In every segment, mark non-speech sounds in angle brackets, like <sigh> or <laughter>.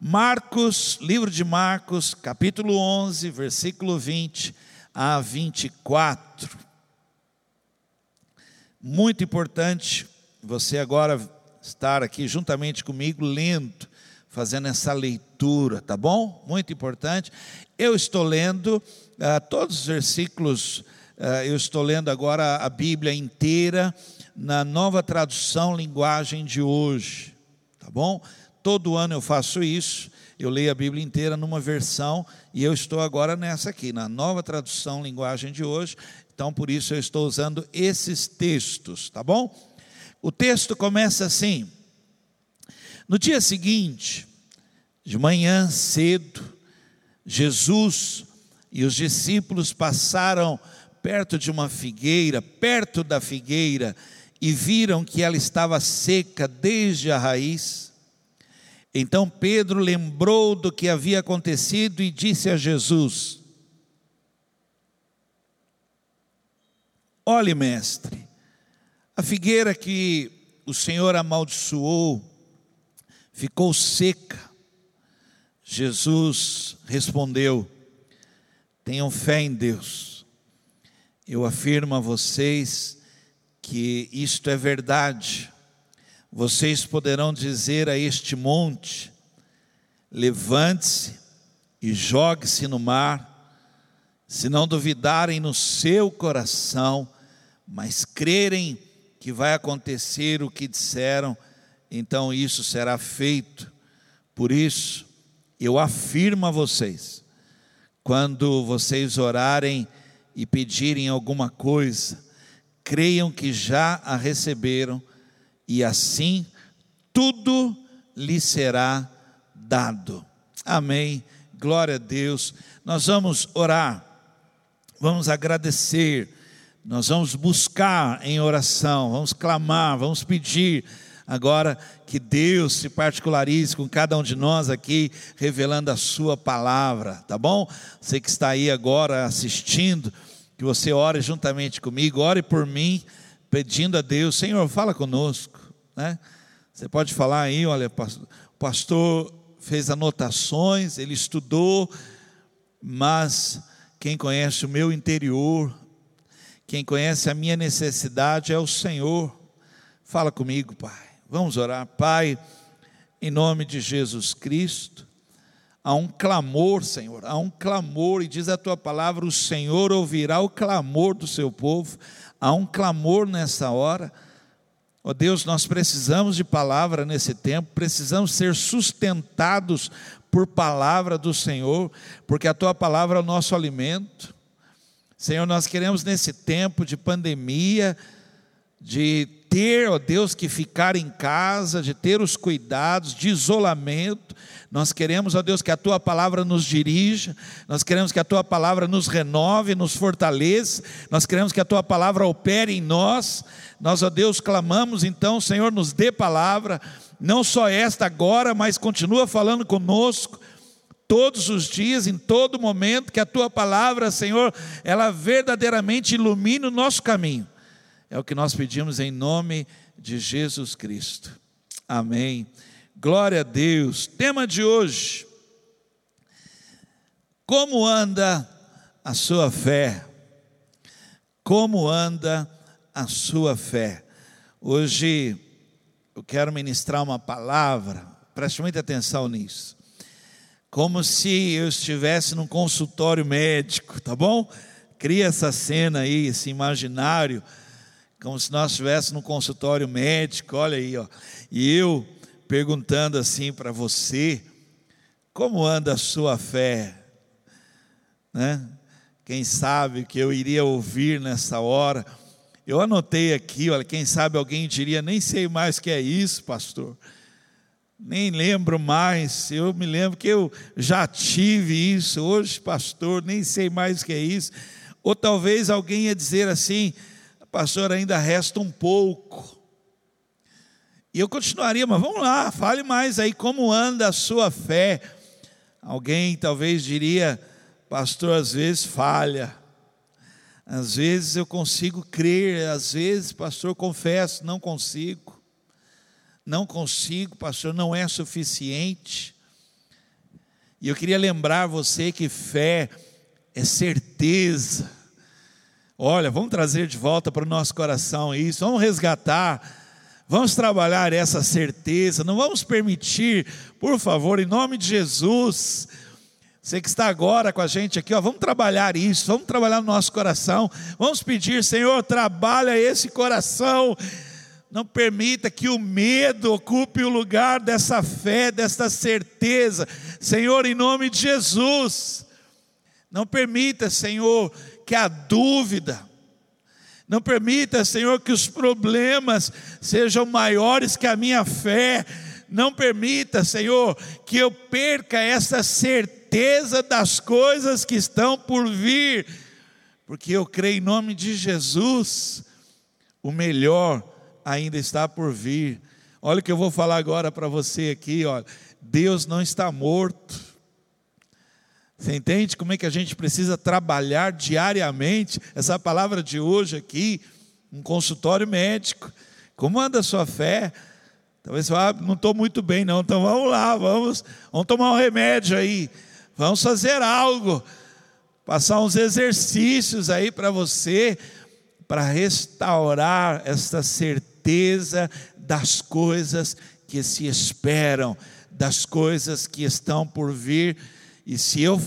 Marcos, livro de Marcos, capítulo 11, versículo 20 a 24. Muito importante você agora estar aqui juntamente comigo lendo, fazendo essa leitura, tá bom? Muito importante. Eu estou lendo uh, todos os versículos, uh, eu estou lendo agora a Bíblia inteira na nova tradução linguagem de hoje, tá bom? Todo ano eu faço isso. Eu leio a Bíblia inteira numa versão e eu estou agora nessa aqui, na nova tradução linguagem de hoje. Então, por isso eu estou usando esses textos, tá bom? O texto começa assim: No dia seguinte, de manhã cedo, Jesus e os discípulos passaram perto de uma figueira, perto da figueira, e viram que ela estava seca desde a raiz. Então Pedro lembrou do que havia acontecido e disse a Jesus: Olhe, mestre, a figueira que o Senhor amaldiçoou ficou seca. Jesus respondeu: Tenham fé em Deus. Eu afirmo a vocês que isto é verdade vocês poderão dizer a este monte: levante-se e jogue-se no mar, se não duvidarem no seu coração, mas crerem que vai acontecer o que disseram, então isso será feito. Por isso, eu afirmo a vocês, quando vocês orarem e pedirem alguma coisa, creiam que já a receberam e assim tudo lhe será dado. Amém. Glória a Deus. Nós vamos orar, vamos agradecer, nós vamos buscar em oração, vamos clamar, vamos pedir agora que Deus se particularize com cada um de nós aqui, revelando a Sua palavra, tá bom? Você que está aí agora assistindo, que você ore juntamente comigo, ore por mim, pedindo a Deus, Senhor, fala conosco né? Você pode falar aí, olha, o pastor fez anotações, ele estudou, mas quem conhece o meu interior, quem conhece a minha necessidade é o Senhor. Fala comigo, Pai. Vamos orar, Pai, em nome de Jesus Cristo. Há um clamor, Senhor, há um clamor, e diz a tua palavra: o Senhor ouvirá o clamor do seu povo. Há um clamor nessa hora Ó oh Deus, nós precisamos de palavra nesse tempo, precisamos ser sustentados por palavra do Senhor, porque a tua palavra é o nosso alimento. Senhor, nós queremos nesse tempo de pandemia, de ter, ó Deus, que ficar em casa, de ter os cuidados, de isolamento. Nós queremos, ó Deus, que a tua palavra nos dirija, nós queremos que a tua palavra nos renove, nos fortaleça, nós queremos que a tua palavra opere em nós. Nós, ó Deus, clamamos então, Senhor, nos dê palavra, não só esta agora, mas continua falando conosco todos os dias, em todo momento, que a tua palavra, Senhor, ela verdadeiramente ilumine o nosso caminho. É o que nós pedimos em nome de Jesus Cristo. Amém. Glória a Deus. Tema de hoje: Como anda a sua fé? Como anda a sua fé? Hoje eu quero ministrar uma palavra, preste muita atenção nisso. Como se eu estivesse num consultório médico, tá bom? Cria essa cena aí, esse imaginário como se nós estivéssemos no consultório médico, olha aí, ó. E eu perguntando assim para você, como anda a sua fé? Né? Quem sabe que eu iria ouvir nessa hora. Eu anotei aqui, olha, quem sabe alguém diria, nem sei mais o que é isso, pastor. Nem lembro mais. Eu me lembro que eu já tive isso. Hoje, pastor, nem sei mais o que é isso. Ou talvez alguém ia dizer assim: pastor, ainda resta um pouco. E eu continuaria, mas vamos lá, fale mais aí, como anda a sua fé? Alguém talvez diria, pastor, às vezes falha, às vezes eu consigo crer, às vezes, pastor, confesso, não consigo, não consigo, pastor, não é suficiente. E eu queria lembrar você que fé é certeza. Olha, vamos trazer de volta para o nosso coração isso, vamos resgatar, vamos trabalhar essa certeza, não vamos permitir, por favor, em nome de Jesus, você que está agora com a gente aqui, ó, vamos trabalhar isso, vamos trabalhar no nosso coração, vamos pedir, Senhor, trabalha esse coração, não permita que o medo ocupe o lugar dessa fé, desta certeza, Senhor, em nome de Jesus, não permita, Senhor, que a dúvida, não permita, Senhor, que os problemas sejam maiores que a minha fé, não permita, Senhor, que eu perca essa certeza das coisas que estão por vir, porque eu creio em nome de Jesus, o melhor ainda está por vir. Olha o que eu vou falar agora para você aqui, olha. Deus não está morto. Você entende como é que a gente precisa trabalhar diariamente? Essa palavra de hoje aqui, um consultório médico. Como anda a sua fé? Talvez você fale, ah, não estou muito bem, não. Então vamos lá, vamos, vamos tomar um remédio aí. Vamos fazer algo, passar uns exercícios aí para você, para restaurar esta certeza das coisas que se esperam, das coisas que estão por vir. E se eu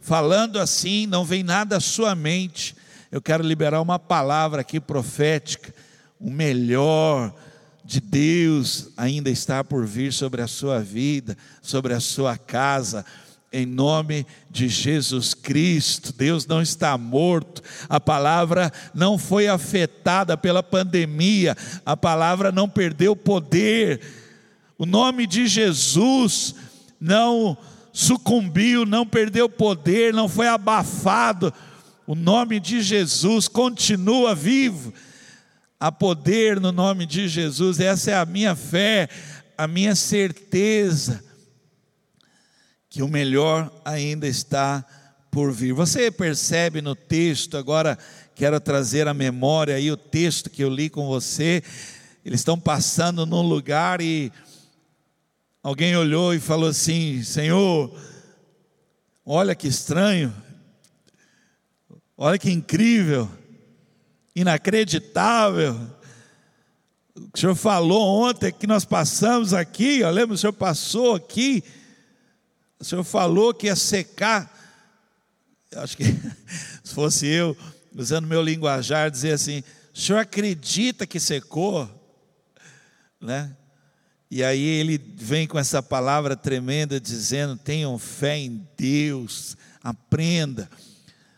falando assim, não vem nada à sua mente, eu quero liberar uma palavra aqui profética, o melhor de Deus ainda está por vir sobre a sua vida, sobre a sua casa em nome de Jesus Cristo. Deus não está morto, a palavra não foi afetada pela pandemia, a palavra não perdeu poder. O nome de Jesus não sucumbiu, não perdeu poder, não foi abafado. O nome de Jesus continua vivo. Há poder no nome de Jesus, essa é a minha fé, a minha certeza que o melhor ainda está por vir. Você percebe no texto, agora quero trazer à memória aí o texto que eu li com você. Eles estão passando num lugar e alguém olhou e falou assim: Senhor, olha que estranho, olha que incrível, inacreditável. O senhor falou ontem que nós passamos aqui, eu lembro, o senhor passou aqui o senhor falou que ia secar. Acho que <laughs> se fosse eu, usando meu linguajar, dizer assim: o senhor acredita que secou? Né? E aí ele vem com essa palavra tremenda dizendo: tenham fé em Deus, aprenda,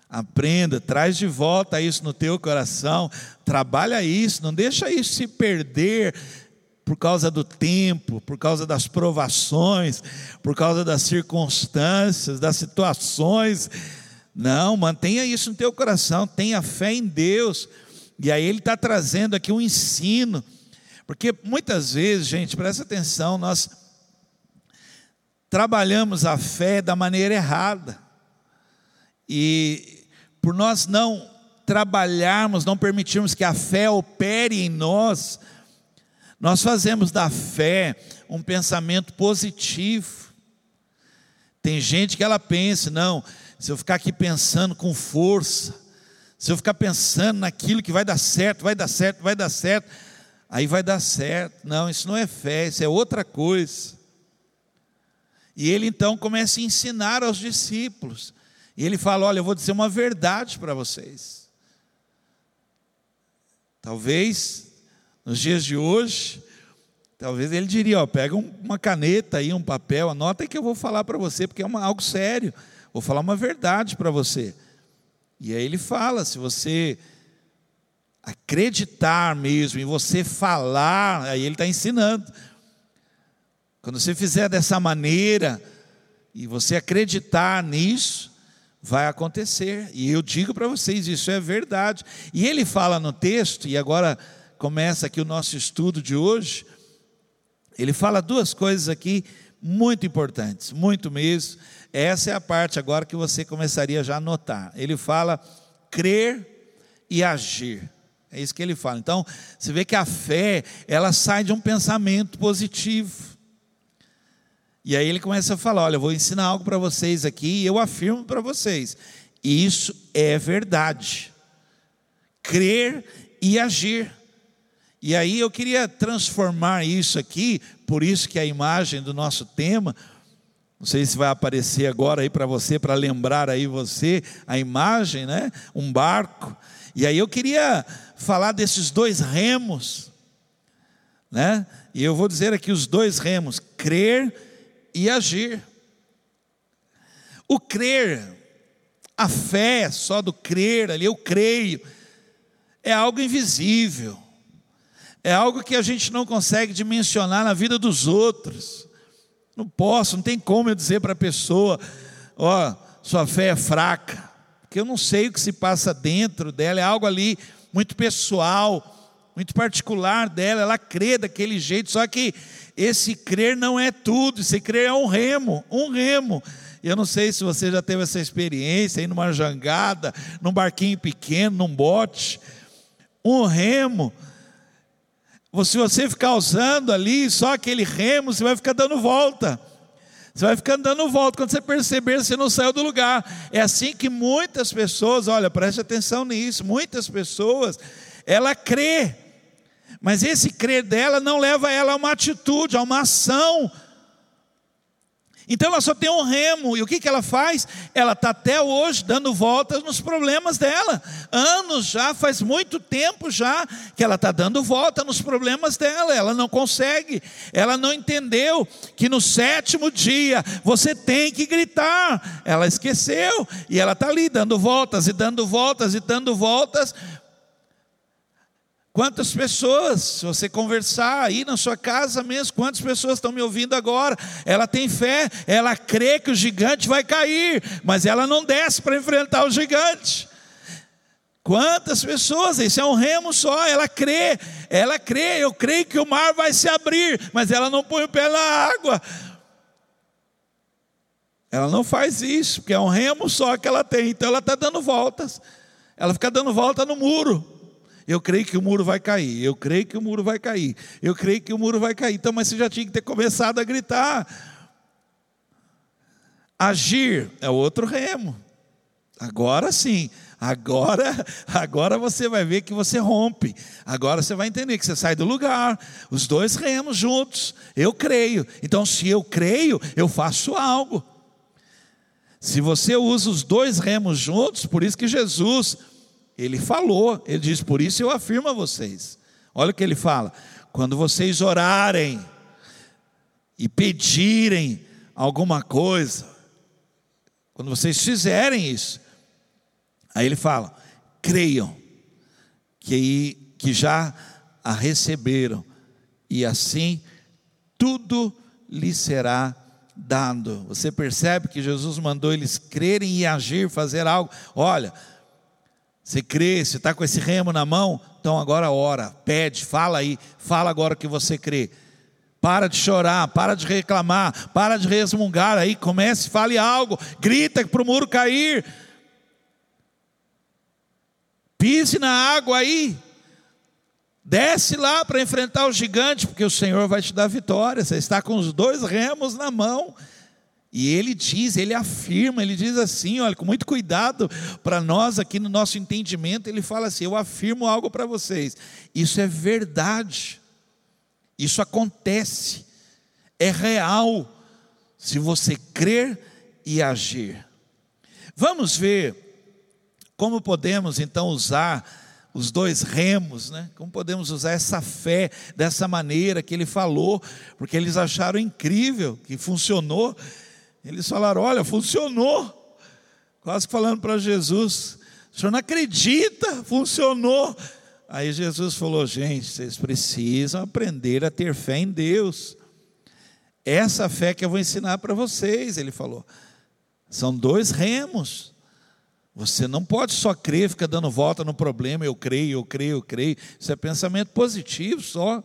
aprenda, traz de volta isso no teu coração, trabalha isso, não deixa isso se perder por causa do tempo, por causa das provações, por causa das circunstâncias, das situações. Não, mantenha isso no teu coração, tenha fé em Deus. E aí ele está trazendo aqui um ensino, porque muitas vezes, gente, presta atenção, nós trabalhamos a fé da maneira errada. E por nós não trabalharmos, não permitirmos que a fé opere em nós, nós fazemos da fé um pensamento positivo. Tem gente que ela pensa, não, se eu ficar aqui pensando com força, se eu ficar pensando naquilo que vai dar certo, vai dar certo, vai dar certo, aí vai dar certo. Não, isso não é fé, isso é outra coisa. E ele então começa a ensinar aos discípulos. E ele fala: Olha, eu vou dizer uma verdade para vocês. Talvez nos dias de hoje, talvez ele diria: ó, pega uma caneta aí, um papel, anota que eu vou falar para você, porque é uma, algo sério. Vou falar uma verdade para você. E aí ele fala: se você acreditar mesmo, e você falar, aí ele está ensinando. Quando você fizer dessa maneira, e você acreditar nisso, vai acontecer. E eu digo para vocês, isso é verdade. E ele fala no texto, e agora começa aqui o nosso estudo de hoje, ele fala duas coisas aqui muito importantes, muito mesmo. Essa é a parte agora que você começaria já a notar. Ele fala crer e agir. É isso que ele fala. Então, você vê que a fé, ela sai de um pensamento positivo. E aí ele começa a falar: olha, eu vou ensinar algo para vocês aqui e eu afirmo para vocês. Isso é verdade. Crer e agir. E aí eu queria transformar isso aqui, por isso que a imagem do nosso tema, não sei se vai aparecer agora aí para você, para lembrar aí você a imagem, né? Um barco. E aí eu queria falar desses dois remos, né? E eu vou dizer aqui os dois remos: crer e agir. O crer, a fé só do crer ali, eu creio, é algo invisível, é algo que a gente não consegue dimensionar na vida dos outros. Não posso, não tem como eu dizer para a pessoa, ó, sua fé é fraca, porque eu não sei o que se passa dentro dela, é algo ali muito pessoal, muito particular dela, ela crê daquele jeito, só que esse crer não é tudo, esse crer é um remo, um remo. Eu não sei se você já teve essa experiência aí numa jangada, num barquinho pequeno, num bote. Um remo. Se você ficar usando ali só aquele remo, você vai ficar dando volta. Você vai ficando dando volta. Quando você perceber, você não saiu do lugar. É assim que muitas pessoas, olha, preste atenção nisso. Muitas pessoas, ela crê mas esse crer dela não leva ela a uma atitude, a uma ação. Então ela só tem um remo, e o que, que ela faz? Ela está até hoje dando voltas nos problemas dela. Anos já, faz muito tempo já, que ela está dando volta nos problemas dela. Ela não consegue, ela não entendeu que no sétimo dia você tem que gritar. Ela esqueceu, e ela está ali dando voltas e dando voltas e dando voltas, Quantas pessoas, se você conversar aí na sua casa mesmo, quantas pessoas estão me ouvindo agora? Ela tem fé, ela crê que o gigante vai cair, mas ela não desce para enfrentar o gigante. Quantas pessoas, isso é um remo só, ela crê, ela crê, eu creio que o mar vai se abrir, mas ela não põe o pé na água. Ela não faz isso, porque é um remo só que ela tem, então ela está dando voltas, ela fica dando volta no muro. Eu creio que o muro vai cair. Eu creio que o muro vai cair. Eu creio que o muro vai cair. Então, mas você já tinha que ter começado a gritar. Agir é outro remo. Agora sim. Agora, agora você vai ver que você rompe. Agora você vai entender que você sai do lugar. Os dois remos juntos. Eu creio. Então, se eu creio, eu faço algo. Se você usa os dois remos juntos, por isso que Jesus ele falou, ele diz: Por isso eu afirmo a vocês. Olha o que ele fala: quando vocês orarem e pedirem alguma coisa, quando vocês fizerem isso, aí ele fala: creiam que, que já a receberam, e assim tudo lhes será dado. Você percebe que Jesus mandou eles crerem e agir, fazer algo. Olha, você crê, você está com esse remo na mão, então agora ora, pede, fala aí, fala agora que você crê. Para de chorar, para de reclamar, para de resmungar aí, comece, fale algo, grita para o muro cair. Pise na água aí, desce lá para enfrentar o gigante, porque o Senhor vai te dar vitória. Você está com os dois remos na mão, e ele diz, ele afirma, ele diz assim, olha, com muito cuidado para nós aqui no nosso entendimento, ele fala assim: eu afirmo algo para vocês, isso é verdade, isso acontece, é real, se você crer e agir. Vamos ver como podemos então usar os dois remos, né? Como podemos usar essa fé dessa maneira que ele falou, porque eles acharam incrível que funcionou. Eles falaram: Olha, funcionou. Quase falando para Jesus: O senhor não acredita, funcionou. Aí Jesus falou: Gente, vocês precisam aprender a ter fé em Deus. Essa fé que eu vou ensinar para vocês, ele falou. São dois remos. Você não pode só crer, ficar dando volta no problema, eu creio, eu creio, eu creio. Isso é pensamento positivo só.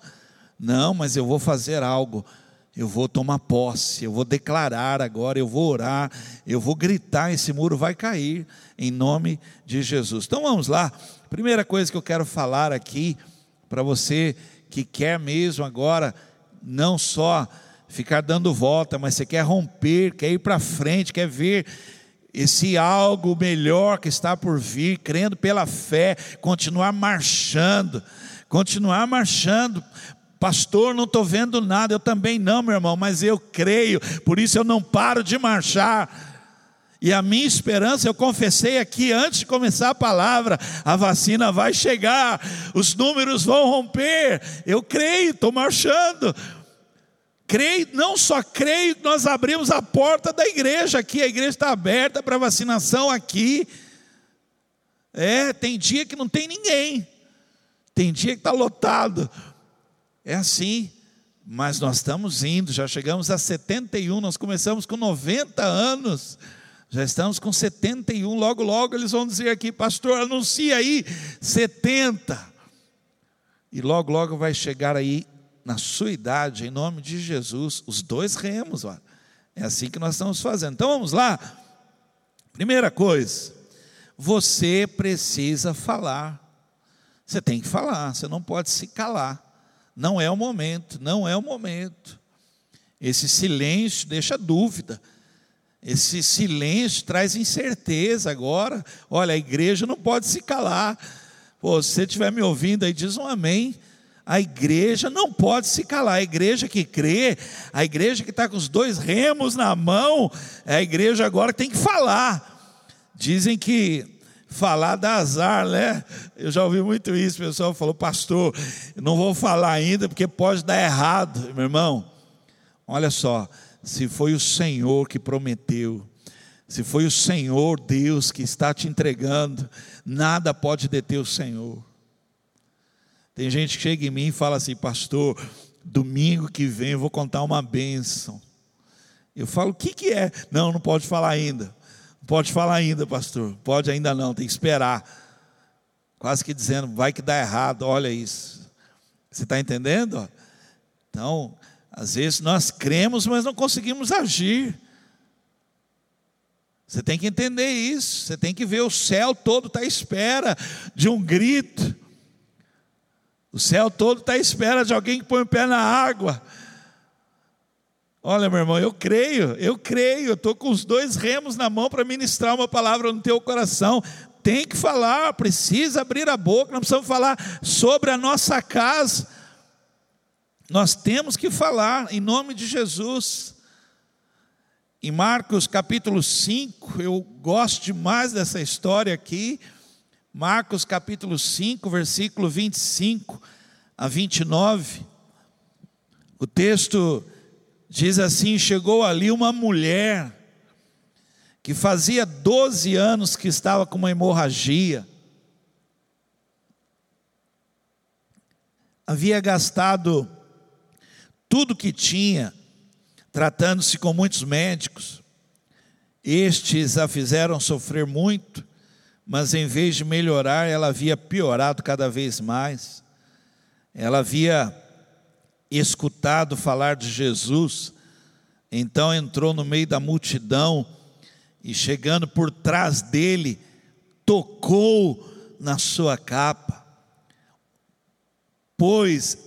Não, mas eu vou fazer algo eu vou tomar posse, eu vou declarar agora, eu vou orar, eu vou gritar, esse muro vai cair, em nome de Jesus. Então vamos lá, primeira coisa que eu quero falar aqui, para você que quer mesmo agora, não só ficar dando volta, mas você quer romper, quer ir para frente, quer ver esse algo melhor que está por vir, crendo pela fé, continuar marchando, continuar marchando. Pastor, não estou vendo nada, eu também não, meu irmão, mas eu creio, por isso eu não paro de marchar. E a minha esperança, eu confessei aqui antes de começar a palavra, a vacina vai chegar, os números vão romper. Eu creio, estou marchando. Creio, não só creio, nós abrimos a porta da igreja aqui, a igreja está aberta para vacinação aqui. É, tem dia que não tem ninguém, tem dia que está lotado. É assim, mas nós estamos indo, já chegamos a 71, nós começamos com 90 anos. Já estamos com 71, logo, logo eles vão dizer aqui, pastor, anuncia aí 70. E logo, logo vai chegar aí na sua idade, em nome de Jesus, os dois remos, ó. É assim que nós estamos fazendo. Então vamos lá. Primeira coisa, você precisa falar. Você tem que falar, você não pode se calar. Não é o momento, não é o momento. Esse silêncio deixa dúvida. Esse silêncio traz incerteza agora. Olha, a igreja não pode se calar. Pô, se você estiver me ouvindo aí, diz um amém. A igreja não pode se calar. A igreja que crê, a igreja que está com os dois remos na mão, é a igreja agora que tem que falar. Dizem que falar dá azar, né? Eu já ouvi muito isso. O pessoal falou, pastor, não vou falar ainda porque pode dar errado. Meu irmão, olha só se foi o Senhor que prometeu, se foi o Senhor Deus que está te entregando, nada pode deter o Senhor. Tem gente que chega em mim e fala assim, pastor, domingo que vem eu vou contar uma bênção. Eu falo, o que, que é? Não, não pode falar ainda. Pode falar ainda, pastor. Pode ainda não, tem que esperar. Quase que dizendo, vai que dá errado, olha isso. Você está entendendo? Então, às vezes nós cremos, mas não conseguimos agir. Você tem que entender isso. Você tem que ver o céu todo está à espera de um grito. O céu todo está à espera de alguém que põe o pé na água. Olha, meu irmão, eu creio, eu creio, eu estou com os dois remos na mão para ministrar uma palavra no teu coração. Tem que falar, precisa abrir a boca, não precisamos falar sobre a nossa casa. Nós temos que falar em nome de Jesus. Em Marcos capítulo 5, eu gosto demais dessa história aqui. Marcos capítulo 5, versículo 25 a 29. O texto diz assim: Chegou ali uma mulher que fazia 12 anos que estava com uma hemorragia. Havia gastado tudo que tinha, tratando-se com muitos médicos. Estes a fizeram sofrer muito, mas em vez de melhorar, ela havia piorado cada vez mais. Ela havia escutado falar de Jesus, então entrou no meio da multidão e, chegando por trás dele, tocou na sua capa, pois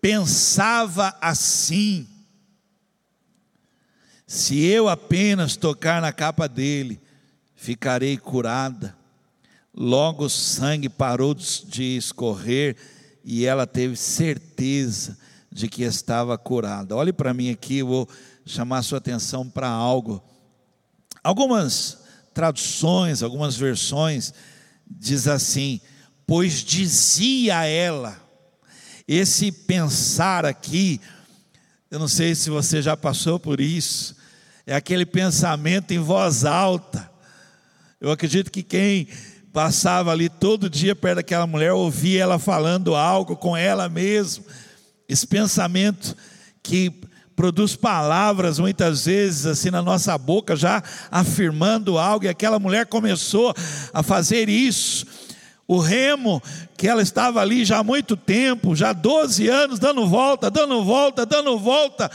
pensava assim: se eu apenas tocar na capa dele, ficarei curada. Logo o sangue parou de escorrer e ela teve certeza de que estava curada. Olhe para mim aqui, vou chamar sua atenção para algo. Algumas traduções, algumas versões diz assim: pois dizia ela, esse pensar aqui, eu não sei se você já passou por isso, é aquele pensamento em voz alta. Eu acredito que quem passava ali todo dia perto daquela mulher ouvia ela falando algo com ela mesmo. Esse pensamento que produz palavras muitas vezes assim na nossa boca, já afirmando algo, e aquela mulher começou a fazer isso o remo, que ela estava ali já há muito tempo, já 12 anos, dando volta, dando volta, dando volta.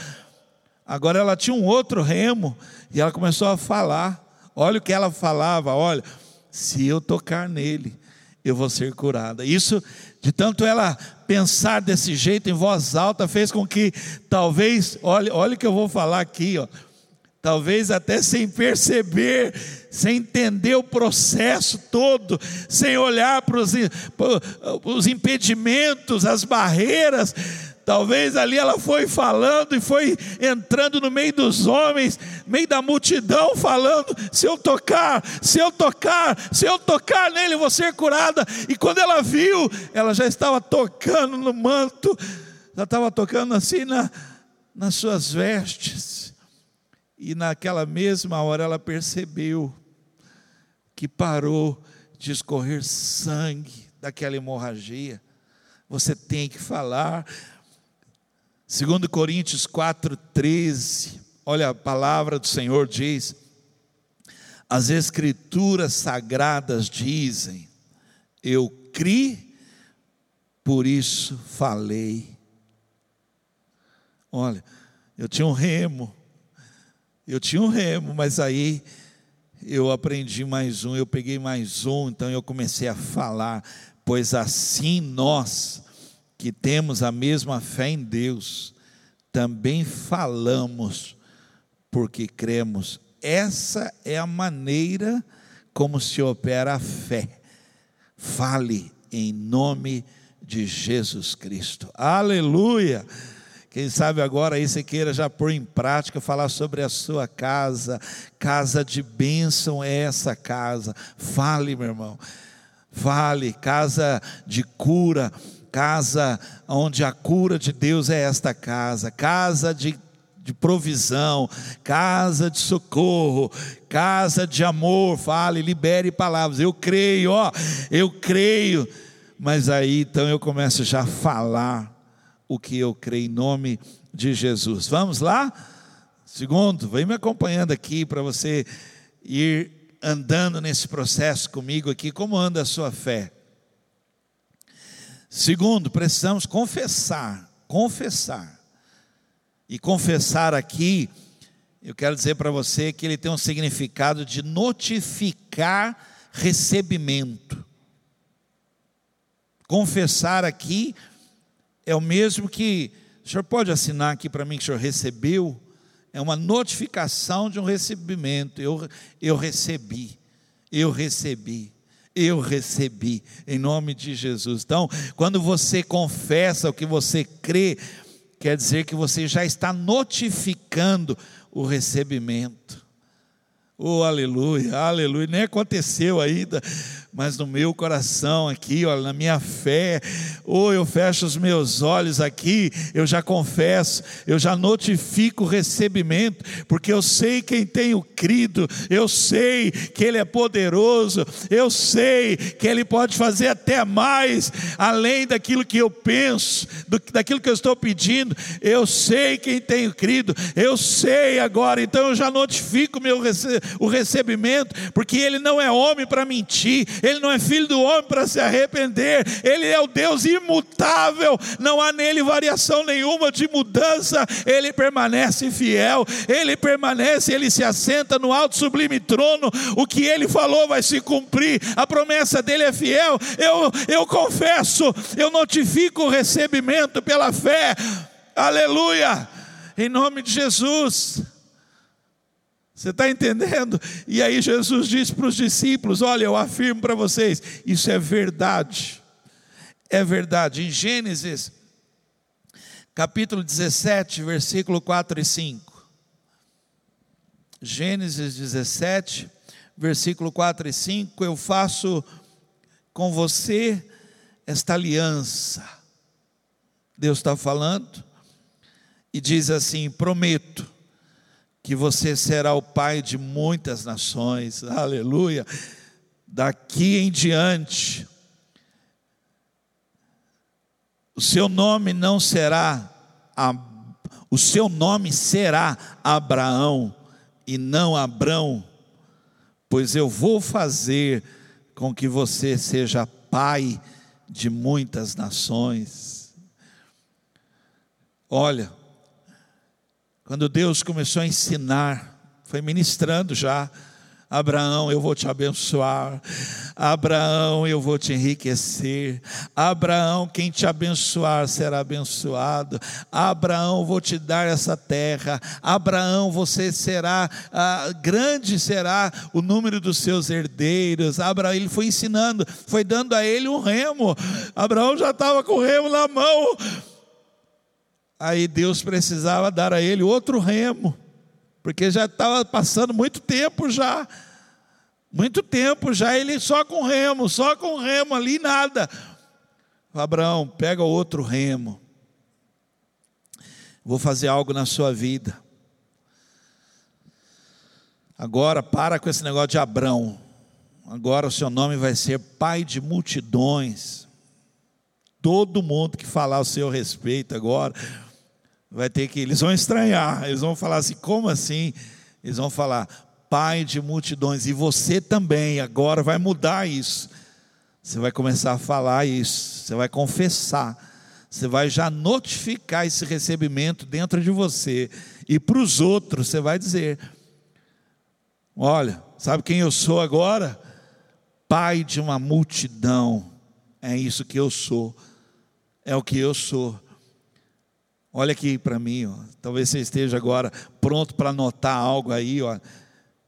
Agora ela tinha um outro remo, e ela começou a falar. Olha o que ela falava: olha, se eu tocar nele, eu vou ser curada. Isso, de tanto ela pensar desse jeito em voz alta, fez com que talvez, olha, olha o que eu vou falar aqui, ó, talvez até sem perceber, sem entender o processo todo, sem olhar para os, para os impedimentos, as barreiras, Talvez ali ela foi falando e foi entrando no meio dos homens, meio da multidão, falando: se eu tocar, se eu tocar, se eu tocar nele, vou ser curada. E quando ela viu, ela já estava tocando no manto, já estava tocando assim na, nas suas vestes. E naquela mesma hora ela percebeu que parou de escorrer sangue daquela hemorragia. Você tem que falar 2 Coríntios 4,13, olha a palavra do Senhor diz: as Escrituras sagradas dizem, eu criei, por isso falei. Olha, eu tinha um remo, eu tinha um remo, mas aí eu aprendi mais um, eu peguei mais um, então eu comecei a falar, pois assim nós que temos a mesma fé em Deus, também falamos porque cremos. Essa é a maneira como se opera a fé. Fale em nome de Jesus Cristo. Aleluia! Quem sabe agora aí você queira já pôr em prática, falar sobre a sua casa, casa de bênção é essa casa. Fale, meu irmão. Fale, casa de cura, casa onde a cura de Deus é esta casa, casa de, de provisão, casa de socorro, casa de amor. Fale, libere palavras. Eu creio, ó, eu creio. Mas aí então eu começo já a falar o que eu creio em nome de Jesus. Vamos lá? Segundo, vem me acompanhando aqui para você ir andando nesse processo comigo aqui, como anda a sua fé. Segundo, precisamos confessar, confessar. E confessar aqui, eu quero dizer para você que ele tem um significado de notificar recebimento. Confessar aqui é o mesmo que, o senhor pode assinar aqui para mim que o senhor recebeu? É uma notificação de um recebimento. Eu, eu recebi, eu recebi eu recebi, em nome de Jesus. Então, quando você confessa o que você crê, quer dizer que você já está notificando o recebimento. Oh, aleluia, aleluia. Nem aconteceu ainda, mas no meu coração aqui, olha, na minha fé, ou eu fecho os meus olhos aqui, eu já confesso, eu já notifico o recebimento, porque eu sei quem tenho crido, eu sei que Ele é poderoso, eu sei que Ele pode fazer até mais, além daquilo que eu penso, do, daquilo que eu estou pedindo, eu sei quem tenho crido, eu sei agora, então eu já notifico meu, o recebimento, porque Ele não é homem para mentir, ele não é filho do homem para se arrepender, ele é o Deus imutável, não há nele variação nenhuma de mudança, ele permanece fiel, ele permanece, ele se assenta no alto sublime trono, o que ele falou vai se cumprir, a promessa dele é fiel. Eu, eu confesso, eu notifico o recebimento pela fé, aleluia, em nome de Jesus. Você está entendendo? E aí Jesus disse para os discípulos: Olha, eu afirmo para vocês, isso é verdade. É verdade. Em Gênesis, capítulo 17, versículo 4 e 5. Gênesis 17, versículo 4 e 5. Eu faço com você esta aliança. Deus está falando e diz assim: prometo que você será o pai de muitas nações, aleluia. Daqui em diante, o seu nome não será, o seu nome será Abraão e não Abrão, pois eu vou fazer com que você seja pai de muitas nações. Olha, quando Deus começou a ensinar, foi ministrando já. Abraão, eu vou te abençoar. Abraão, eu vou te enriquecer. Abraão, quem te abençoar será abençoado. Abraão, vou te dar essa terra. Abraão, você será ah, grande será o número dos seus herdeiros. Abraão, ele foi ensinando, foi dando a ele um remo. Abraão já estava com o remo na mão. Aí Deus precisava dar a ele outro remo, porque já estava passando muito tempo já. Muito tempo já ele só com remo, só com remo ali, nada. Abraão, pega outro remo. Vou fazer algo na sua vida. Agora para com esse negócio de Abrão. Agora o seu nome vai ser pai de multidões. Todo mundo que falar o seu respeito agora vai ter que eles vão estranhar, eles vão falar assim: "Como assim?" Eles vão falar: pai de multidões, e você também agora vai mudar isso. Você vai começar a falar isso, você vai confessar, você vai já notificar esse recebimento dentro de você, e para os outros você vai dizer: Olha, sabe quem eu sou agora? Pai de uma multidão, é isso que eu sou, é o que eu sou. Olha aqui para mim, ó. talvez você esteja agora pronto para anotar algo aí, ó.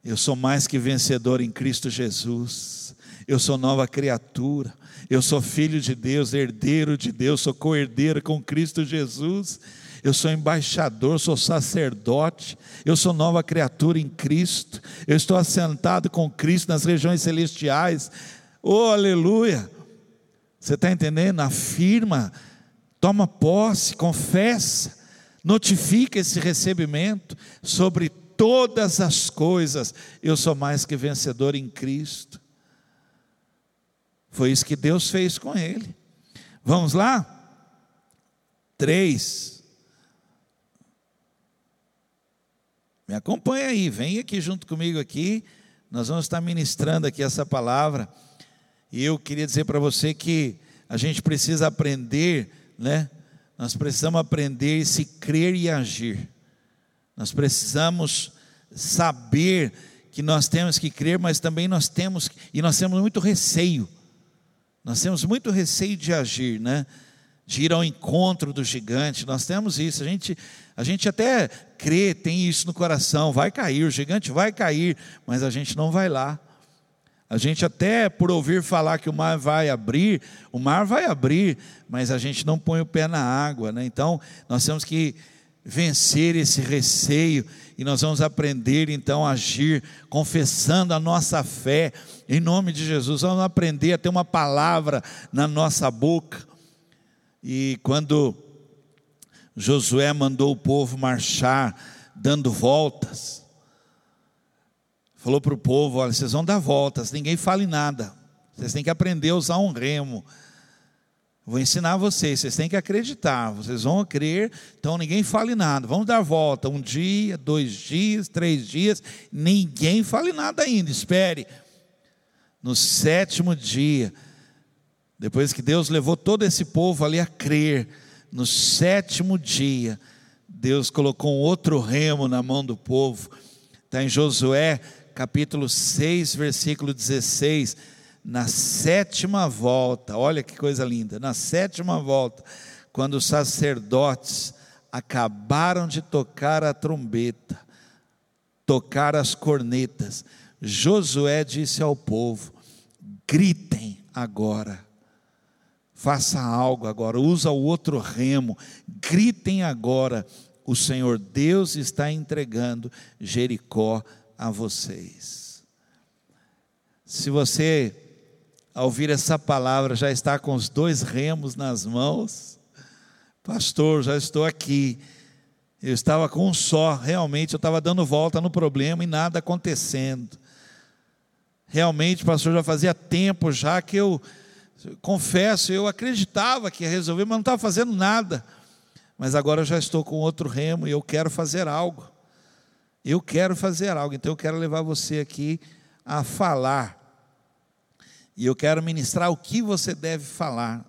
Eu sou mais que vencedor em Cristo Jesus. Eu sou nova criatura. Eu sou filho de Deus, herdeiro de Deus, sou co-herdeiro com Cristo Jesus. Eu sou embaixador, sou sacerdote, eu sou nova criatura em Cristo. Eu estou assentado com Cristo nas regiões celestiais. Oh, aleluia! Você está entendendo? Afirma, toma posse, confessa, notifica esse recebimento sobre todas as coisas, eu sou mais que vencedor em Cristo. Foi isso que Deus fez com ele. Vamos lá? Três. Me acompanha aí, vem aqui junto comigo aqui. Nós vamos estar ministrando aqui essa palavra. E eu queria dizer para você que a gente precisa aprender, né? Nós precisamos aprender se crer e agir. Nós precisamos saber que nós temos que crer, mas também nós temos e nós temos muito receio. Nós temos muito receio de agir, né? De ir ao encontro do gigante. Nós temos isso. A gente a gente até crê, tem isso no coração, vai cair, o gigante vai cair, mas a gente não vai lá. A gente até por ouvir falar que o mar vai abrir, o mar vai abrir, mas a gente não põe o pé na água, né? Então, nós temos que vencer esse receio e nós vamos aprender então a agir confessando a nossa fé em nome de Jesus. Vamos aprender a ter uma palavra na nossa boca. E quando Josué mandou o povo marchar dando voltas, falou para o povo: olha, vocês vão dar voltas, ninguém fale nada. Vocês têm que aprender a usar um remo. Vou ensinar vocês, vocês têm que acreditar, vocês vão crer, então ninguém fale nada. Vamos dar volta, um dia, dois dias, três dias, ninguém fale nada ainda, espere. No sétimo dia, depois que Deus levou todo esse povo ali a crer, no sétimo dia, Deus colocou um outro remo na mão do povo, está em Josué capítulo 6, versículo 16 na sétima volta, olha que coisa linda, na sétima volta, quando os sacerdotes acabaram de tocar a trombeta, tocar as cornetas, Josué disse ao povo: gritem agora, faça algo agora, usa o outro remo, gritem agora, o Senhor Deus está entregando Jericó a vocês. Se você ao ouvir essa palavra, já está com os dois remos nas mãos. Pastor, já estou aqui. Eu estava com um só, realmente eu estava dando volta no problema e nada acontecendo. Realmente, pastor, já fazia tempo já que eu, confesso, eu acreditava que ia resolver, mas não estava fazendo nada. Mas agora eu já estou com outro remo e eu quero fazer algo. Eu quero fazer algo, então eu quero levar você aqui a falar e eu quero ministrar o que você deve falar.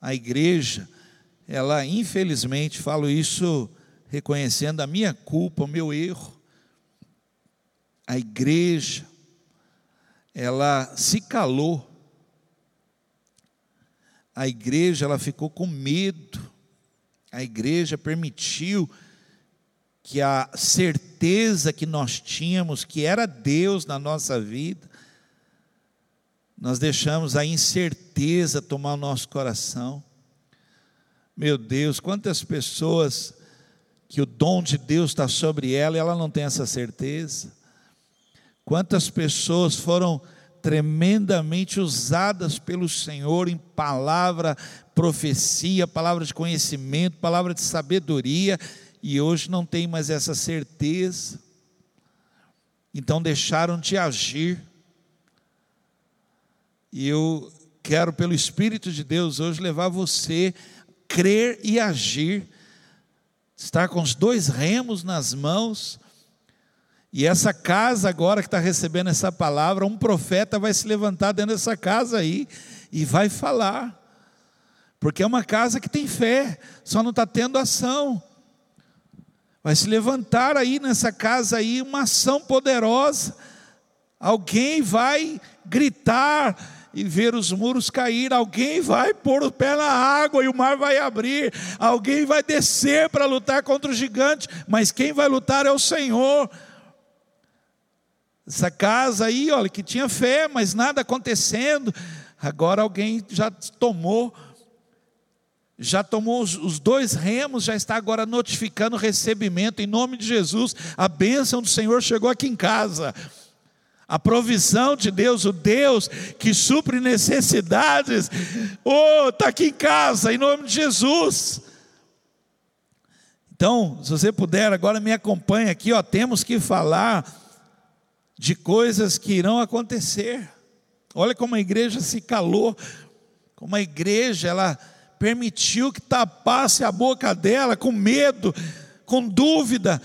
A igreja, ela infelizmente, falo isso reconhecendo a minha culpa, o meu erro. A igreja, ela se calou. A igreja ela ficou com medo. A igreja permitiu que a certeza que nós tínhamos que era Deus na nossa vida, nós deixamos a incerteza tomar o nosso coração. Meu Deus, quantas pessoas que o dom de Deus está sobre ela e ela não tem essa certeza. Quantas pessoas foram tremendamente usadas pelo Senhor em palavra, profecia, palavra de conhecimento, palavra de sabedoria, e hoje não tem mais essa certeza, então deixaram de agir. E eu quero, pelo Espírito de Deus, hoje levar você a crer e agir, estar com os dois remos nas mãos, e essa casa agora que está recebendo essa palavra, um profeta vai se levantar dentro dessa casa aí e vai falar, porque é uma casa que tem fé, só não está tendo ação. Vai se levantar aí nessa casa aí uma ação poderosa. Alguém vai gritar e ver os muros cair, alguém vai pôr o pé na água e o mar vai abrir, alguém vai descer para lutar contra o gigante, mas quem vai lutar é o Senhor. Essa casa aí, olha, que tinha fé, mas nada acontecendo, agora alguém já tomou já tomou os, dois remos, já está agora notificando o recebimento, em nome de Jesus, a bênção do Senhor chegou aqui em casa. A provisão de Deus, o Deus que supre necessidades, oh, está aqui em casa, em nome de Jesus. Então, se você puder, agora me acompanha aqui, ó, temos que falar de coisas que irão acontecer. Olha como a igreja se calou, como a igreja, ela permitiu que tapasse a boca dela com medo, com dúvida,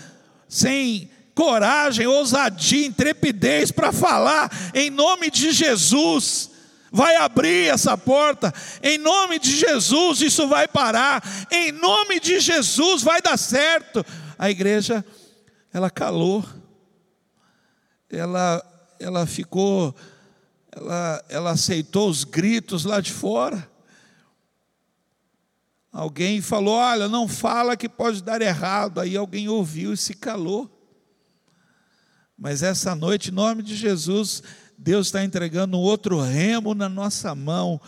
sem coragem, ousadia, intrepidez para falar em nome de Jesus. Vai abrir essa porta, em nome de Jesus isso vai parar, em nome de Jesus vai dar certo. A igreja, ela calou, ela, ela ficou, ela, ela aceitou os gritos lá de fora. Alguém falou: Olha, não fala que pode dar errado. Aí alguém ouviu e se calou. Mas essa noite, em nome de Jesus, Deus está entregando um outro remo na nossa mão,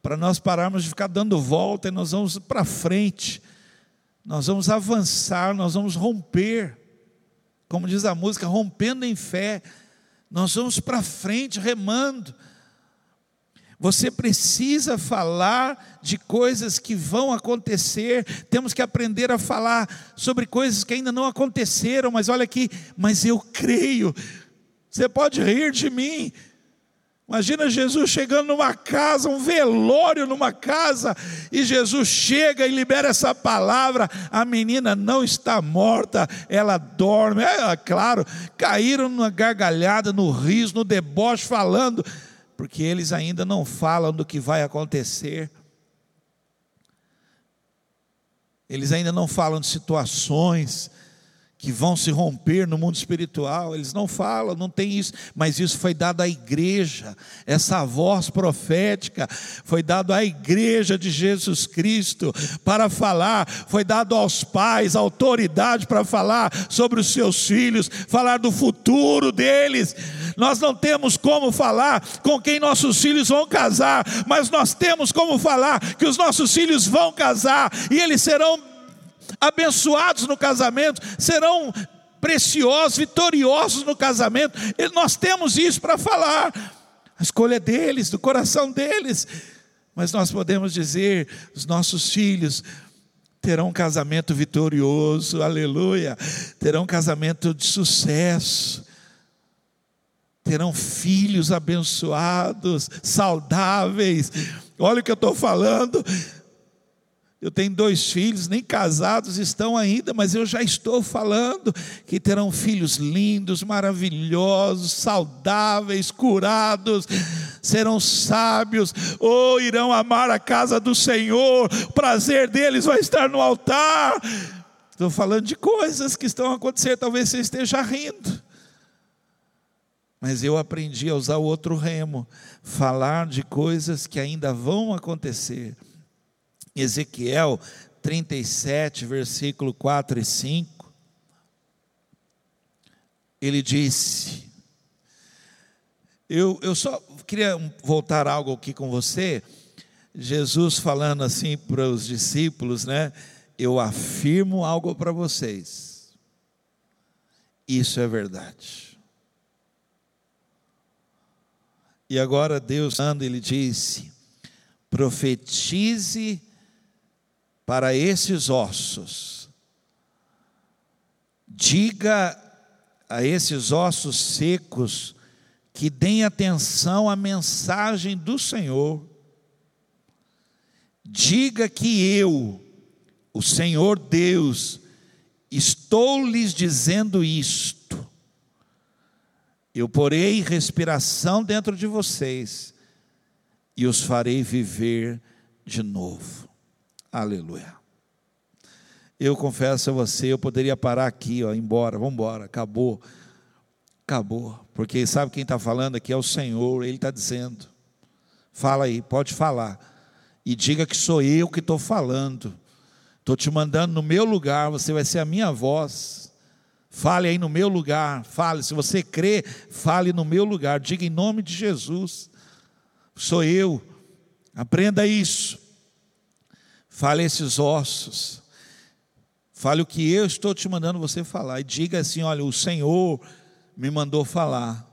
para nós pararmos de ficar dando volta e nós vamos para frente, nós vamos avançar, nós vamos romper, como diz a música, rompendo em fé, nós vamos para frente remando. Você precisa falar de coisas que vão acontecer. Temos que aprender a falar sobre coisas que ainda não aconteceram, mas olha aqui, mas eu creio. Você pode rir de mim. Imagina Jesus chegando numa casa, um velório numa casa, e Jesus chega e libera essa palavra. A menina não está morta, ela dorme. É claro, caíram na gargalhada, no riso, no deboche, falando porque eles ainda não falam do que vai acontecer. Eles ainda não falam de situações que vão se romper no mundo espiritual, eles não falam, não tem isso, mas isso foi dado à igreja, essa voz profética foi dado à igreja de Jesus Cristo para falar, foi dado aos pais autoridade para falar sobre os seus filhos, falar do futuro deles. Nós não temos como falar com quem nossos filhos vão casar, mas nós temos como falar que os nossos filhos vão casar e eles serão abençoados no casamento, serão preciosos, vitoriosos no casamento. Nós temos isso para falar. A escolha é deles, do coração deles. Mas nós podemos dizer: os nossos filhos terão um casamento vitorioso, aleluia. Terão um casamento de sucesso. Terão filhos abençoados, saudáveis. Olha o que eu estou falando eu tenho dois filhos, nem casados estão ainda, mas eu já estou falando que terão filhos lindos, maravilhosos, saudáveis, curados, serão sábios, ou irão amar a casa do Senhor, o prazer deles vai estar no altar. Estou falando de coisas que estão acontecendo, talvez você esteja rindo. Mas eu aprendi a usar o outro remo, falar de coisas que ainda vão acontecer. Ezequiel 37, versículo 4 e 5. Ele disse: Eu, eu só queria voltar algo aqui com você. Jesus falando assim para os discípulos, né? Eu afirmo algo para vocês. Isso é verdade. E agora Deus anda, ele disse: profetize para esses ossos, diga a esses ossos secos que deem atenção à mensagem do Senhor, diga que eu, o Senhor Deus, estou lhes dizendo isto. Eu porei respiração dentro de vocês e os farei viver de novo. Aleluia. Eu confesso a você, eu poderia parar aqui, ó, embora, vamos embora, acabou, acabou, porque sabe quem está falando aqui é o Senhor, Ele está dizendo, fala aí, pode falar, e diga que sou eu que estou falando, estou te mandando no meu lugar, você vai ser a minha voz, Fale aí no meu lugar, fale. Se você crê, fale no meu lugar. Diga em nome de Jesus. Sou eu. Aprenda isso. Fale esses ossos. Fale o que eu estou te mandando você falar. E diga assim: olha, o Senhor me mandou falar.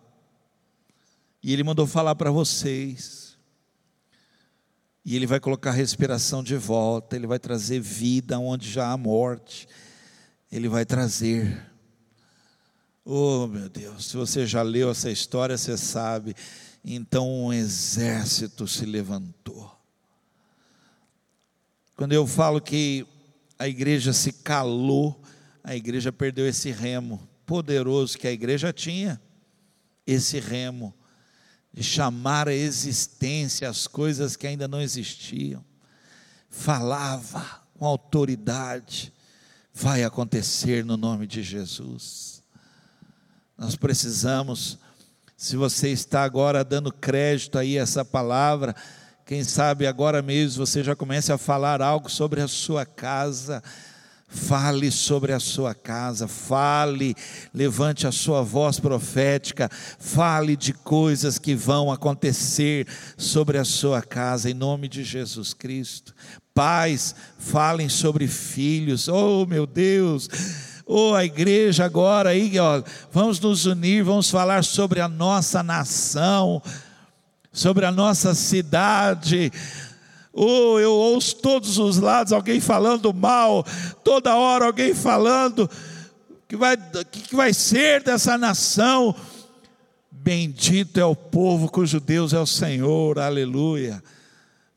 E Ele mandou falar para vocês. E Ele vai colocar a respiração de volta. Ele vai trazer vida onde já há morte. Ele vai trazer Oh, meu Deus, se você já leu essa história, você sabe. Então um exército se levantou. Quando eu falo que a igreja se calou, a igreja perdeu esse remo poderoso que a igreja tinha, esse remo de chamar a existência as coisas que ainda não existiam. Falava com autoridade, vai acontecer no nome de Jesus. Nós precisamos, se você está agora dando crédito aí a essa palavra, quem sabe agora mesmo você já comece a falar algo sobre a sua casa. Fale sobre a sua casa, fale, levante a sua voz profética, fale de coisas que vão acontecer sobre a sua casa, em nome de Jesus Cristo. Pais, falem sobre filhos, oh meu Deus, oh, a igreja agora aí, ó, vamos nos unir, vamos falar sobre a nossa nação, sobre a nossa cidade. Oh, eu ouço todos os lados alguém falando mal, toda hora alguém falando que vai que, que vai ser dessa nação. Bendito é o povo cujo Deus é o Senhor. Aleluia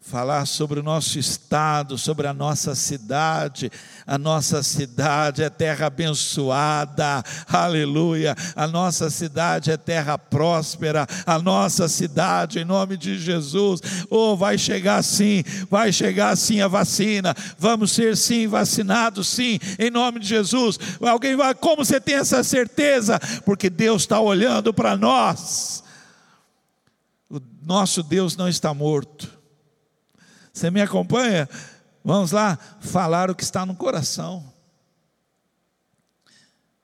falar sobre o nosso estado, sobre a nossa cidade. A nossa cidade é terra abençoada, aleluia. A nossa cidade é terra próspera, a nossa cidade, em nome de Jesus, oh, vai chegar sim, vai chegar sim a vacina, vamos ser sim vacinados, sim, em nome de Jesus. Alguém vai, como você tem essa certeza? Porque Deus está olhando para nós. O nosso Deus não está morto você me acompanha? Vamos lá, falar o que está no coração.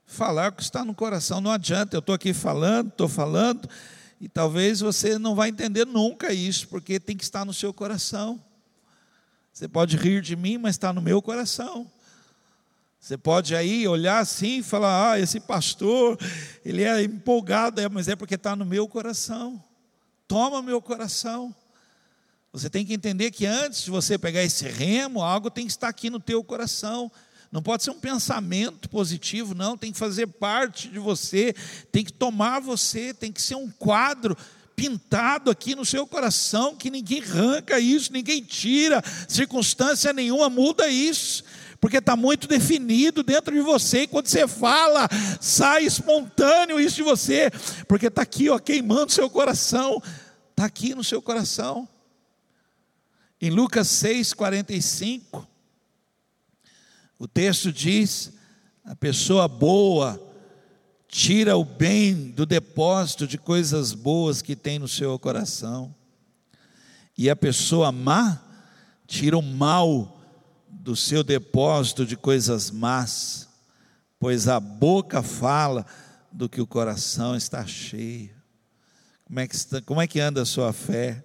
Falar o que está no coração, não adianta, eu estou aqui falando, estou falando, e talvez você não vai entender nunca isso, porque tem que estar no seu coração. Você pode rir de mim, mas está no meu coração. Você pode aí olhar assim e falar: ah, esse pastor, ele é empolgado, é, mas é porque está no meu coração. Toma meu coração. Você tem que entender que antes de você pegar esse remo, algo tem que estar aqui no teu coração. Não pode ser um pensamento positivo, não, tem que fazer parte de você, tem que tomar você, tem que ser um quadro pintado aqui no seu coração, que ninguém arranca isso, ninguém tira, circunstância nenhuma muda isso, porque está muito definido dentro de você, e quando você fala, sai espontâneo isso de você, porque está aqui, ó, queimando seu coração, está aqui no seu coração. Em Lucas 6, 45, o texto diz: a pessoa boa tira o bem do depósito de coisas boas que tem no seu coração. E a pessoa má tira o mal do seu depósito de coisas más, pois a boca fala do que o coração está cheio. Como é que, está, como é que anda a sua fé?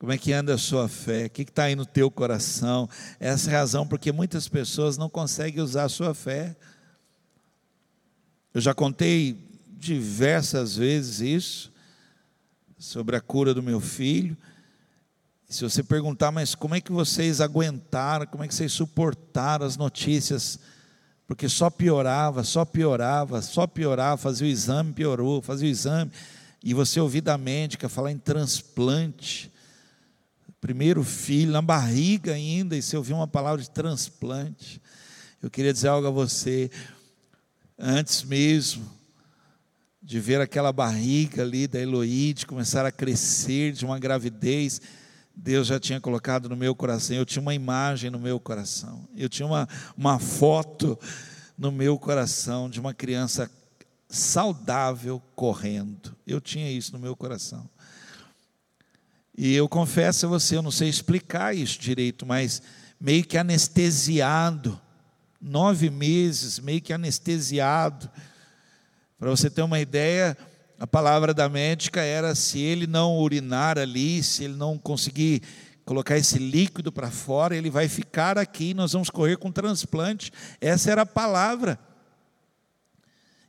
Como é que anda a sua fé? O que está aí no teu coração? Essa é a razão porque muitas pessoas não conseguem usar a sua fé. Eu já contei diversas vezes isso, sobre a cura do meu filho. Se você perguntar, mas como é que vocês aguentaram, como é que vocês suportaram as notícias? Porque só piorava, só piorava, só piorava, fazia o exame, piorou, fazia o exame. E você ouvir da médica falar em transplante primeiro filho, na barriga ainda, e você ouviu uma palavra de transplante. Eu queria dizer algo a você, antes mesmo de ver aquela barriga ali da Eloíde começar a crescer de uma gravidez, Deus já tinha colocado no meu coração, eu tinha uma imagem no meu coração, eu tinha uma, uma foto no meu coração de uma criança saudável correndo, eu tinha isso no meu coração. E eu confesso a você, eu não sei explicar isso direito, mas meio que anestesiado, nove meses, meio que anestesiado. Para você ter uma ideia, a palavra da médica era: se ele não urinar ali, se ele não conseguir colocar esse líquido para fora, ele vai ficar aqui, nós vamos correr com transplante. Essa era a palavra.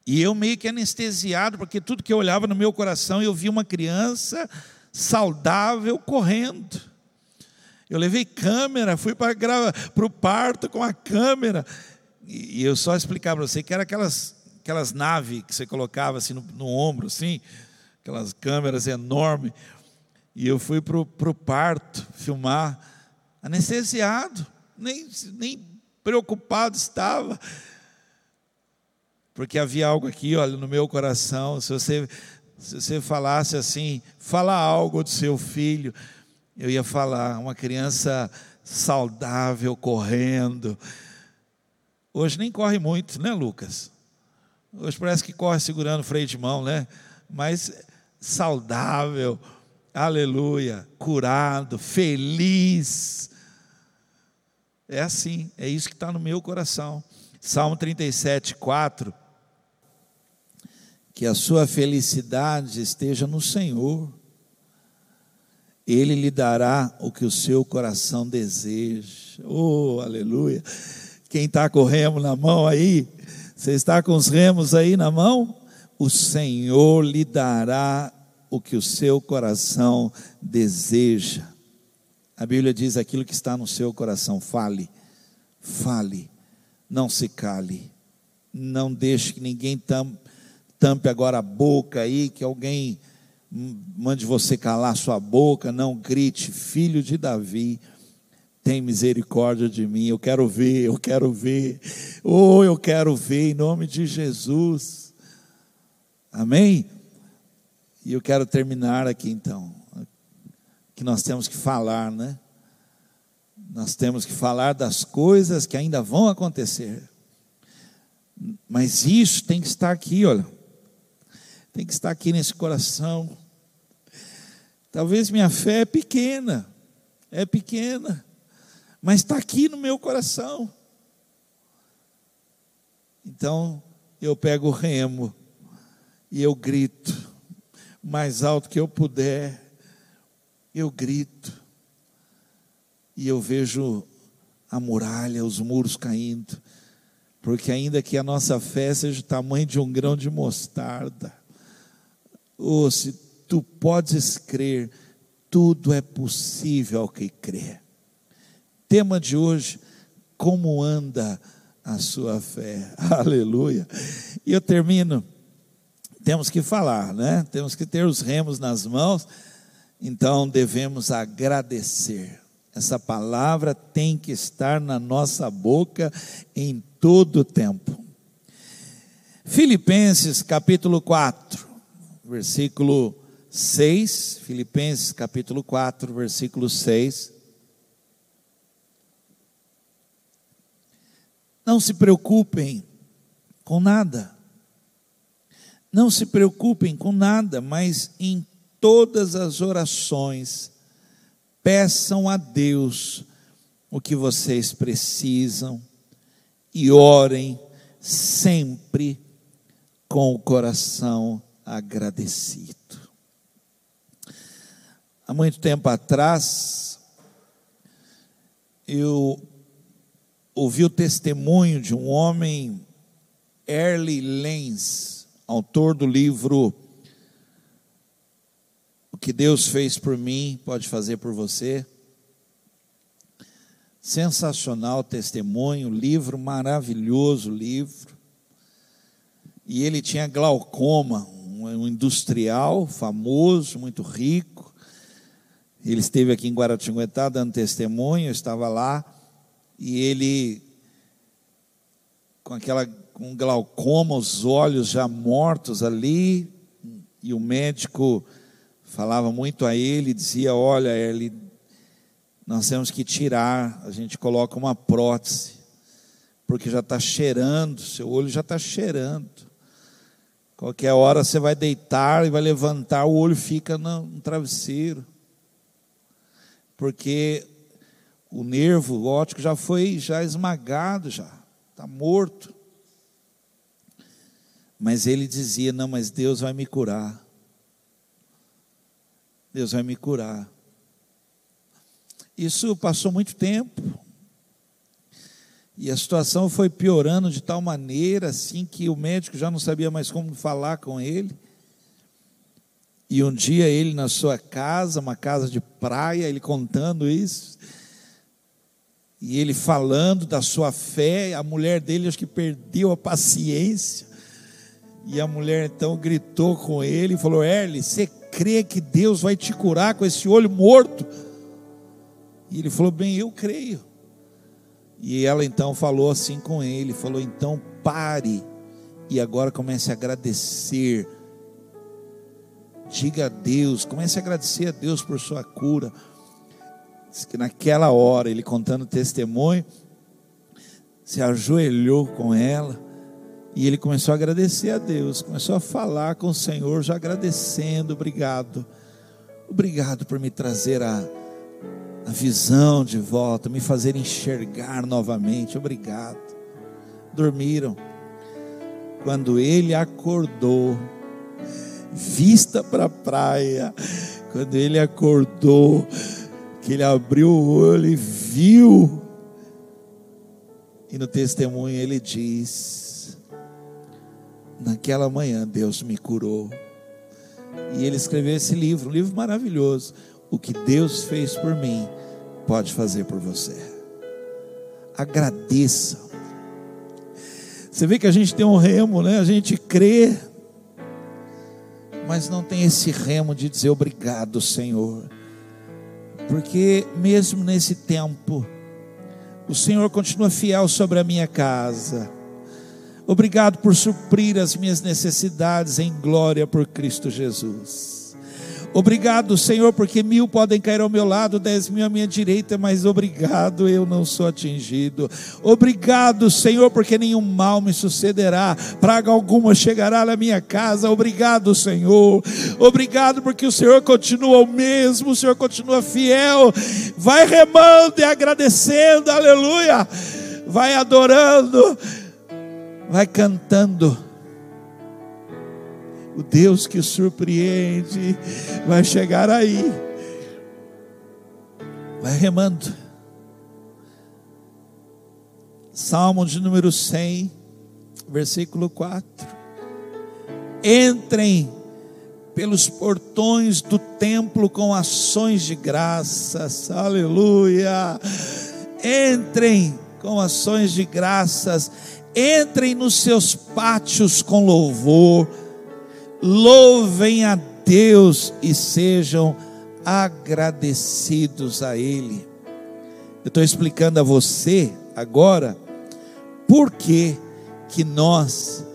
E eu meio que anestesiado, porque tudo que eu olhava no meu coração, eu vi uma criança saudável correndo. Eu levei câmera, fui para o parto com a câmera. E, eu só explicar para você que era aquelas, aquelas naves que você colocava assim no, no ombro, assim, aquelas câmeras enormes. E eu fui para o parto filmar, anestesiado, nem, nem preocupado estava. Porque havia algo aqui, olha, no meu coração. Se você se você falasse assim, fala algo do seu filho, eu ia falar, uma criança saudável, correndo. Hoje nem corre muito, né, Lucas? Hoje parece que corre segurando o freio de mão, né? Mas saudável, aleluia, curado, feliz. É assim, é isso que está no meu coração. Salmo 37, 4 que a sua felicidade esteja no Senhor. Ele lhe dará o que o seu coração deseja. Oh, aleluia. Quem está com o remo na mão aí, você está com os remos aí na mão? O Senhor lhe dará o que o seu coração deseja. A Bíblia diz aquilo que está no seu coração, fale, fale, não se cale, não deixe que ninguém tampe tampe agora a boca aí, que alguém mande você calar sua boca, não grite, filho de Davi, tem misericórdia de mim, eu quero ver, eu quero ver, oh, eu quero ver, em nome de Jesus, amém? E eu quero terminar aqui então, que nós temos que falar, né? Nós temos que falar das coisas que ainda vão acontecer, mas isso tem que estar aqui, olha tem que estar aqui nesse coração. Talvez minha fé é pequena, é pequena, mas está aqui no meu coração. Então eu pego o remo e eu grito, mais alto que eu puder, eu grito, e eu vejo a muralha, os muros caindo, porque ainda que a nossa fé seja o tamanho de um grão de mostarda, Oh, se tu podes crer, tudo é possível ao que crê. Tema de hoje: como anda a sua fé? <laughs> Aleluia. E eu termino. Temos que falar, né? Temos que ter os remos nas mãos. Então devemos agradecer. Essa palavra tem que estar na nossa boca em todo o tempo. Filipenses capítulo 4 versículo 6, Filipenses capítulo 4, versículo 6. Não se preocupem com nada, Não se preocupem com nada, mas em todas as orações, peçam a Deus o que vocês precisam e orem sempre com o coração agradecido. Há muito tempo atrás, eu ouvi o testemunho de um homem, Early Lenz, autor do livro O que Deus fez por mim, pode fazer por você. Sensacional testemunho, livro maravilhoso, livro. E ele tinha glaucoma, um industrial famoso, muito rico. Ele esteve aqui em Guaratinguetá dando testemunho, eu estava lá, e ele, com aquela com glaucoma, os olhos já mortos ali, e o médico falava muito a ele, dizia: Olha, ele, nós temos que tirar, a gente coloca uma prótese, porque já está cheirando, seu olho já está cheirando. Qualquer hora você vai deitar e vai levantar, o olho fica no travesseiro. Porque o nervo óptico já foi já esmagado já, está morto. Mas ele dizia: Não, mas Deus vai me curar. Deus vai me curar. Isso passou muito tempo. E a situação foi piorando de tal maneira assim que o médico já não sabia mais como falar com ele. E um dia ele na sua casa, uma casa de praia, ele contando isso, e ele falando da sua fé, a mulher dele acho que perdeu a paciência. E a mulher então gritou com ele e falou: Erle, você crê que Deus vai te curar com esse olho morto? E ele falou: Bem, eu creio. E ela então falou assim com ele: Falou, então pare e agora comece a agradecer. Diga a Deus, comece a agradecer a Deus por sua cura. Diz que naquela hora, ele contando testemunho, se ajoelhou com ela e ele começou a agradecer a Deus, começou a falar com o Senhor, já agradecendo, obrigado, obrigado por me trazer a, a visão de volta, me fazer enxergar novamente, obrigado. Dormiram. Quando ele acordou, vista para a praia, quando ele acordou, que ele abriu o olho e viu, e no testemunho ele diz: Naquela manhã Deus me curou. E ele escreveu esse livro, um livro maravilhoso. O que Deus fez por mim, pode fazer por você. Agradeça. Você vê que a gente tem um remo, né? A gente crê, mas não tem esse remo de dizer obrigado, Senhor. Porque mesmo nesse tempo, o Senhor continua fiel sobre a minha casa Obrigado por suprir as minhas necessidades em glória por Cristo Jesus. Obrigado, Senhor, porque mil podem cair ao meu lado, dez mil à minha direita, mas obrigado, eu não sou atingido. Obrigado, Senhor, porque nenhum mal me sucederá, praga alguma chegará na minha casa. Obrigado, Senhor. Obrigado, porque o Senhor continua o mesmo, o Senhor continua fiel. Vai remando e agradecendo, aleluia. Vai adorando vai cantando. O Deus que surpreende vai chegar aí. Vai remando. Salmo de número 100, versículo 4. Entrem pelos portões do templo com ações de graças, aleluia. Entrem com ações de graças entrem nos seus pátios com louvor, louvem a Deus e sejam agradecidos a Ele. Eu estou explicando a você agora por que que nós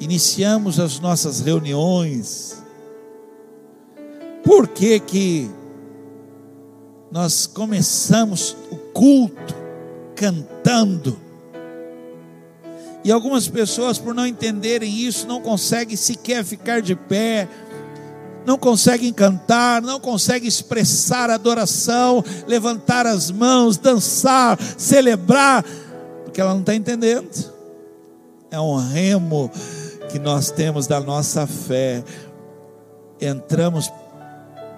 iniciamos as nossas reuniões, por que que nós começamos o culto cantando, E algumas pessoas, por não entenderem isso, não conseguem sequer ficar de pé, não conseguem cantar, não conseguem expressar adoração, levantar as mãos, dançar, celebrar, porque ela não está entendendo. É um remo que nós temos da nossa fé. Entramos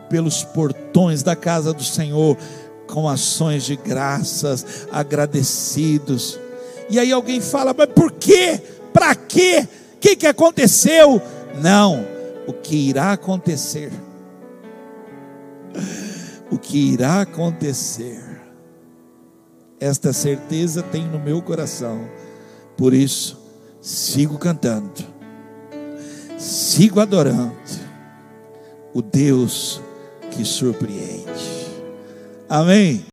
pelos portões da casa do Senhor com ações de graças, agradecidos. E aí alguém fala, mas por quê? Para quê? O que, que aconteceu? Não, o que irá acontecer. O que irá acontecer. Esta certeza tenho no meu coração. Por isso, sigo cantando, sigo adorando o Deus que surpreende. Amém.